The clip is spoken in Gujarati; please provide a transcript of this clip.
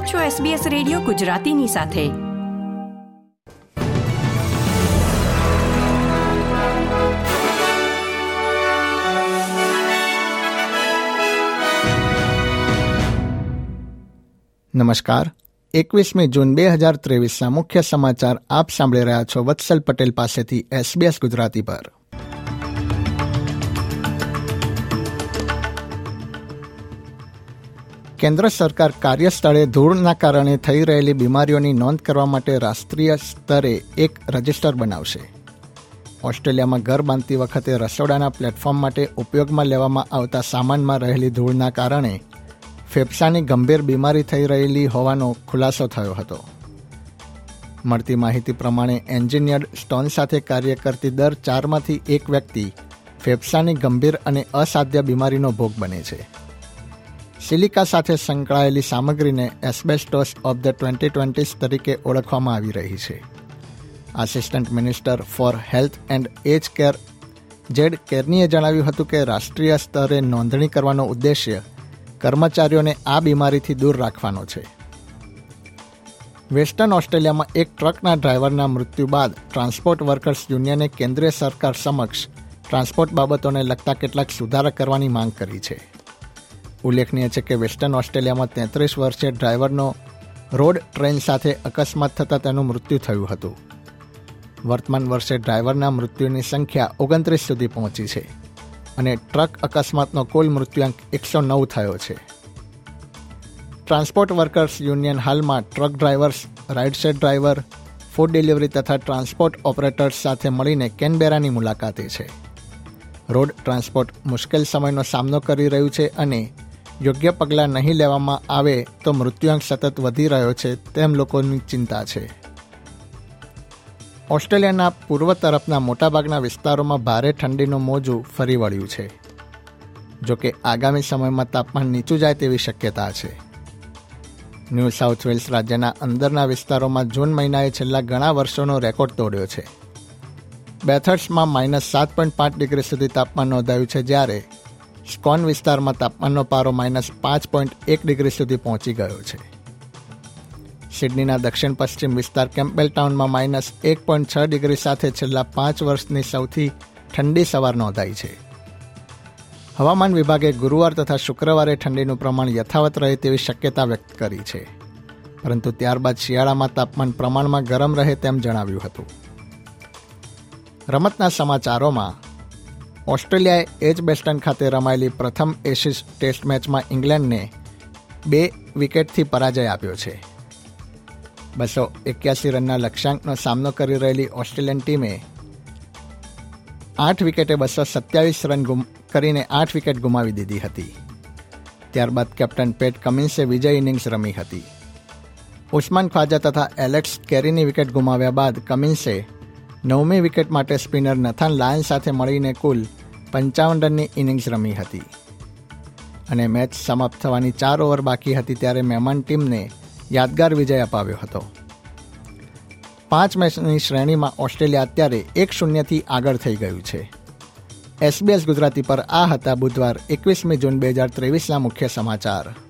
આપ છો SBS રેડિયો ગુજરાતીની સાથે. નમસ્કાર. એકવીસમી જૂન બે હજાર ત્રેવીસના મુખ્ય સમાચાર આપ સાંભળી રહ્યા છો વત્સલ પટેલ પાસેથી એસબીએસ ગુજરાતી પર. કેન્દ્ર સરકાર કાર્યસ્થળે ધૂળના કારણે થઈ રહેલી બીમારીઓની નોંધ કરવા માટે રાષ્ટ્રીય સ્તરે એક રજિસ્ટર બનાવશે. ઓસ્ટ્રેલિયામાં ઘર બાંધતી વખતે રસોડાના પ્લેટફોર્મ માટે ઉપયોગમાં લેવામાં આવતા સામાનમાં રહેલી ધૂળના કારણે ફેફસાની ગંભીર બીમારી થઈ રહેલી હોવાનો ખુલાસો થયો હતો. મળતી માહિતી પ્રમાણે એન્જિનિયર્ડ સ્ટોન સાથે કાર્ય કરતી દર ચારમાંથી એક વ્યક્તિ ફેફસાની ગંભીર અને અસાધ્ય બીમારીનો ભોગ બને છે. સિલિકા સાથે સંકળાયેલી સામગ્રીને asbestos of the twenty twenties તરીકે ઓળખવામાં આવી રહી છે. Assistant minister for health and age care Jade કેર્નીએ જણાવ્યું હતું કે રાષ્ટ્રીય સ્તરે નોંધણી કરવાનો ઉદ્દેશ્ય કર્મચારીઓને આ બીમારીથી દૂર રાખવાનો છે. વેસ્ટર્ન ઓસ્ટ્રેલિયામાં એક ટ્રકના ડ્રાઈવરના મૃત્યુ બાદ ટ્રાન્સપોર્ટ વર્કર્સ યુનિયને કેન્દ્રીય સરકાર સમક્ષ ટ્રાન્સપોર્ટ બાબતોને લગતા કેટલાક સુધારા કરવાની માંગ કરી છે. ઉલ્લેખનીય છે કે વેસ્ટર્ન ઓસ્ટ્રેલિયામાં તેત્રીસ વર્ષીય ડ્રાઈવરનો રોડ ટ્રેન સાથે અકસ્માત થતાં તેનું મૃત્યુ થયું હતું. વર્તમાન વર્ષે ડ્રાઈવરના મૃત્યુની સંખ્યા ઓગણત્રીસ સુધી પહોંચી છે અને ટ્રક અકસ્માતનો કુલ મૃત્યુઆંક એકસો નવ થયો છે. ટ્રાન્સપોર્ટ વર્કર્સ યુનિયન હાલમાં truck drivers rideshare driver, food delivery તથા ટ્રાન્સપોર્ટ ઓપરેટર્સ સાથે મળીને કેનબેરાની મુલાકાતે છે. રોડ ટ્રાન્સપોર્ટ મુશ્કેલ સમયનો સામનો કરી રહ્યું છે અને યોગ્ય પગલાં નહીં લેવામાં આવે તો મૃત્યુઆંક સતત વધી રહ્યો છે તેમ લોકોની ચિંતા છે. ઓસ્ટ્રેલિયાના પૂર્વ તરફના મોટાભાગના વિસ્તારોમાં ભારે ઠંડીનું મોજું ફરી વળ્યું છે. જોકે આગામી સમયમાં તાપમાન નીચું જાય તેવી શક્યતા છે. ન્યૂ સાઉથ વેલ્સ રાજ્યના અંદરના વિસ્તારોમાં જૂન મહિનાએ છેલ્લા ઘણા વર્ષોનો રેકોર્ડ તોડ્યો છે. બેથર્સમાં માઇનસ સાત પોઈન્ટ પાંચ ડિગ્રી સુધી તાપમાન નોંધાયું છે જ્યારે સ્કોન વિસ્તારમાં તાપમાનનો પારો માઇનસ પાંચ પોઈન્ટ એક ડિગ્રી સુધી પહોંચી ગયો છે. સિડનીના દક્ષિણ પશ્ચિમ વિસ્તાર કેમ્પેલ ટાઉનમાં માઇનસ એક પોઈન્ટ છ ડિગ્રી સાથે છેલ્લા પાંચ વર્ષની સૌથી ઠંડી સવાર નોંધાઈ છે. હવામાન વિભાગે ગુરુવાર તથા શુક્રવારે ઠંડીનું પ્રમાણ યથાવત રહે તેવી શક્યતા વ્યક્ત કરી છે. પરંતુ ત્યારબાદ શિયાળામાં તાપમાન પ્રમાણમાં ગરમ રહે તેમ જણાવ્યું હતું. રમતના સમાચારોમાં ઓસ્ટ્રેલિયાએ એજ બેસ્ટન ખાતે રમાયેલી પ્રથમ એશિસ ટેસ્ટ મેચમાં ઇંગ્લેન્ડને બે વિકેટથી પરાજય આપ્યો છે. બસો એક્યાસી રનના લક્ષ્યાંકનો સામનો કરી રહેલી ઓસ્ટ્રેલિયન ટીમે આઠ વિકેટે બસો સત્યાવીસ રન ગુમ, કરીને આઠ વિકેટ ગુમાવી દીધી હતી. ત્યારબાદ કેપ્ટન પેટ કમિન્સે વિજય ઇનિંગ્સ રમી હતી. ઉસ્માન ખ્વાજા તથા એલેક્સ કેરીની વિકેટ ગુમાવ્યા બાદ કમિન્સે નવમી વિકેટ માટે સ્પિનર નથાન લાયન સાથે મળીને કુલ પંચાવન રનની ઇનિંગ્સ રમી હતી. અને મેચ સમાપ્ત થવાની ચાર ઓવર બાકી હતી ત્યારે મહેમાન ટીમને યાદગાર વિજય અપાવ્યો હતો. પાંચ મેચની શ્રેણીમાં ઓસ્ટ્રેલિયા અત્યારે એક શૂન્યથી આગળ થઈ ગયું છે. એસબીએસ ગુજરાતી પર આ હતા બુધવાર એકવીસમી જૂન બે હજાર ત્રેવીસના મુખ્ય સમાચાર.